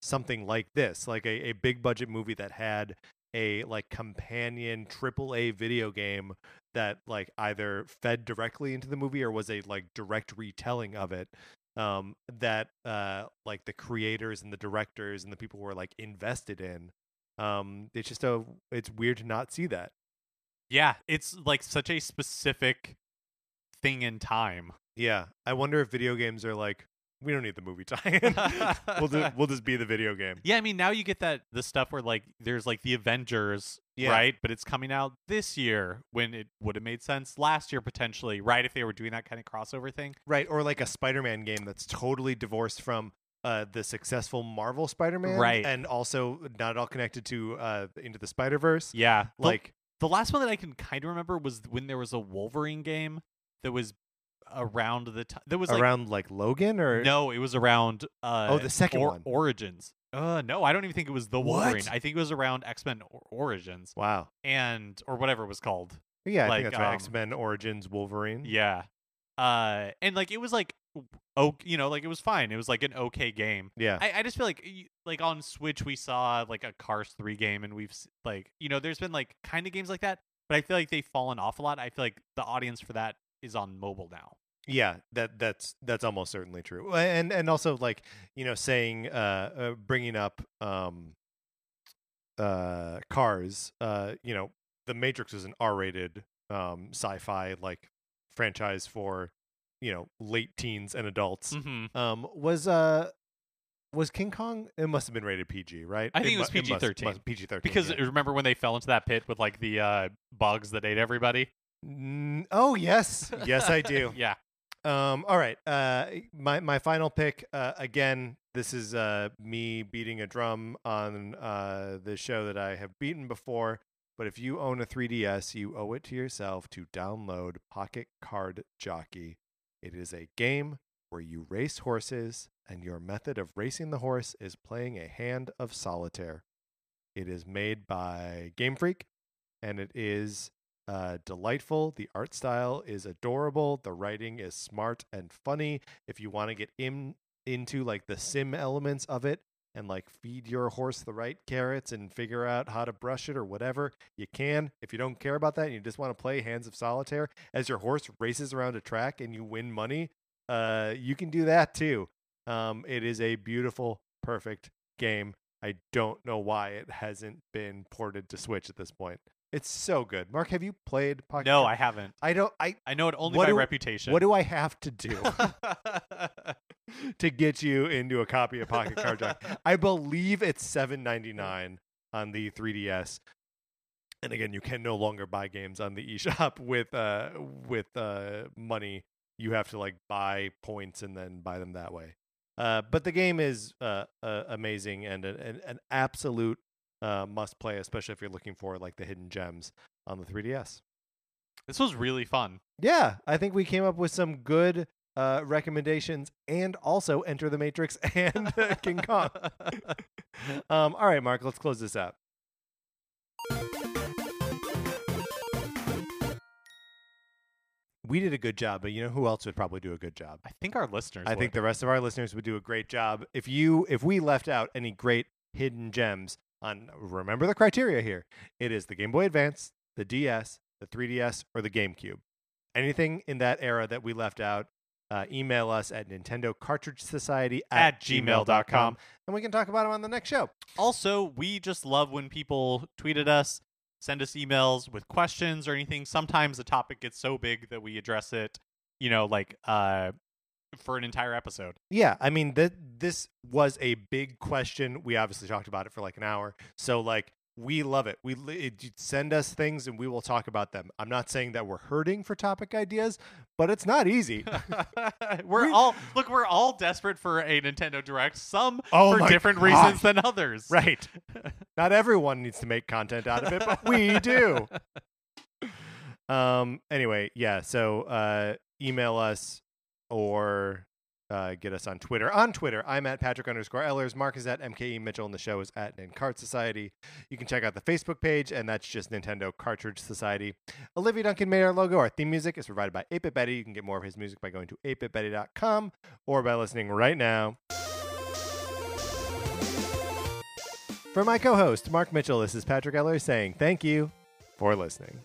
something like this, like a, a big budget movie that had a like companion triple A video game that like either fed directly into the movie or was a like direct retelling of it um that uh like the creators and the directors and the people who were like invested in um it's just a it's weird to not see that Yeah, it's like such a specific thing in time. yeah i wonder if video games are like we don't need the movie <laughs> tie-in we'll just we'll just be the video game Yeah, I mean now you get that the stuff where like there's like the Avengers, Yeah. right? But it's coming out this year when it would have made sense last year potentially, right? If they were doing that kind of crossover thing. right or like a spider-man game that's totally divorced from uh, the successful Marvel Spider-Man, Right. and also not at all connected to uh, into the Spider Verse. Yeah, the, Like, the last one that I can kind of remember was when there was a Wolverine game that was around the time. There was like around like Logan, or no, it was around. Uh, Oh, the second or- one. Origins. Uh, no, I don't even think it was the What? Wolverine. I think it was around X Men Origins wow, and or whatever it was called. yeah, I Like, think that's right. um, X Men Origins Wolverine. Yeah. Uh, and like it was like, oh, you know, like it was fine. It was like an okay game. yeah, I, I just feel like like on Switch we saw like a Cars three game, and we've like you know there's been like kind of games like that, but I feel like they've fallen off a lot. I feel like the audience for that is on mobile now. Yeah, that that's that's almost certainly true. And and also like you know saying uh, uh bringing up um uh cars uh you know the Matrix is an R-rated um sci-fi like franchise for you know late teens and adults. Mm-hmm. Um was uh was King Kong it must have been rated PG, right? I think it was PG-13. must- PG-13. Because yeah. remember when they fell into that pit with like the uh, bugs that ate everybody? Mm, oh yes. Yes, I do. <laughs> yeah. Um, all right. Uh, my my final pick. Uh, again, this is uh me beating a drum on uh the show that I have beaten before. But if you own a 3DS, you owe it to yourself to download Pocket Card Jockey. It is a game where you race horses, and your method of racing the horse is playing a hand of solitaire. It is made by Game Freak, and it is uh, delightful. The art style is adorable. The writing is smart and funny. If you want to get in into like the sim elements of it and like feed your horse the right carrots and figure out how to brush it or whatever, you can. If you don't care about that and you just want to play Hands of Solitaire as your horse races around a track and you win money, uh, you can do that too. Um, it is a beautiful, perfect game. I don't know why it hasn't been ported to Switch at this point. It's so good. Mark, have you played Pocket? No, I haven't. I don't. I I know it only by do- reputation. what do I have to do <laughs> <laughs> to get you into a copy of Pocket Card Jack? I believe it's seven ninety nine on the 3DS. And again, you can no longer buy games on the eShop <laughs> with uh with uh money. You have to like buy points and then buy them that way. Uh, but the game is uh, uh, amazing and an, an, an absolute uh, must play, especially if you're looking for like the hidden gems on the 3DS. this was really fun. Yeah, I think we came up with some good uh, recommendations and also Enter the Matrix <laughs> and King Kong. <laughs> Um, all right, Mark, let's close this out. we did a good job, but you know who else would probably do a good job? I think our listeners. I would. think the rest of our listeners would do a great job. If you if we left out any great hidden gems on remember the criteria here. It is the Game Boy Advance, the DS, the 3DS, or the GameCube. Anything in that era that we left out, uh, email us at Nintendo Cartridge Society at, At gmail.com. and we can talk about them on the next show. Also, we just love when people tweet at us, send us emails with questions or anything. Sometimes the topic gets so big that we address it, you know, like uh for an entire episode. Yeah, I mean th- this was a big question. We obviously talked about it for like an hour. So like we love it. We it, send us things and we will talk about them. I'm not saying that we're hurting for topic ideas, but it's not easy. <laughs> we're We- all look, we're all desperate for a Nintendo Direct, some Oh for different God. reasons than others. <laughs> right. Not everyone needs to make content out of it, but we do. <laughs> Um anyway, yeah, so uh email us or uh, get us on Twitter. On Twitter, I'm at Patrick underscore Ellers. Mark is at MKE Mitchell, and the show is at Nincart Society. You can check out the Facebook page, and that's just Nintendo Cartridge Society. Olivia Duncan made our logo. Our theme music is provided by 8-Bit Betty. You can get more of his music by going to 8bitbetty.com or by listening right now. For my co-host, Mark Mitchell, this is Patrick Ellers saying thank you for listening.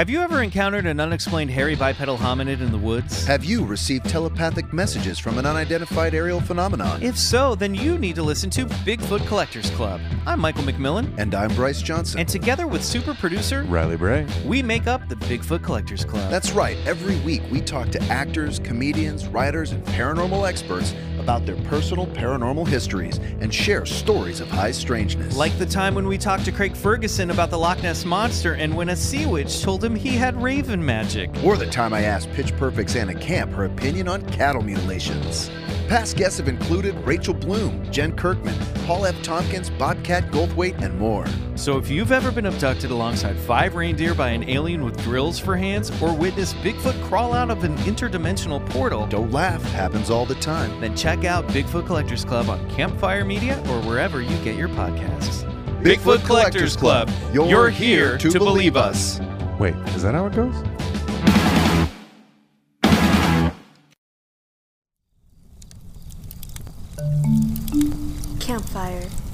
Have you ever encountered an unexplained hairy bipedal hominid in the woods? Have you received telepathic messages from an unidentified aerial phenomenon? If so, then you need to listen to Bigfoot Collectors Club. I'm Michael McMillian, and I'm Bryce Johnson. and together with super producer, Riley Bray. we make up the Bigfoot Collectors Club. That's right. Every week we talk to actors, comedians, writers, and paranormal experts about their personal paranormal histories and share stories of high strangeness. like the time when we talked to Craig Ferguson about the Loch Ness Monster and when a sea witch told him he had raven magic. or the time I asked Pitch Perfect's Anna Camp her opinion on cattle mutilations. Past guests have included Rachel Bloom, Jen Kirkman, Paul F. Tompkins, Bobcat Goldthwait, and more. So if you've ever been abducted alongside five reindeer by an alien with drills for hands or witnessed Bigfoot crawl out of an interdimensional portal, Don't laugh, happens all the time. then check out Bigfoot Collectors Club on Campfire Media or wherever you get your podcasts. Bigfoot Collectors Club. You're here to believe us. Wait, is that how it goes? Campfire.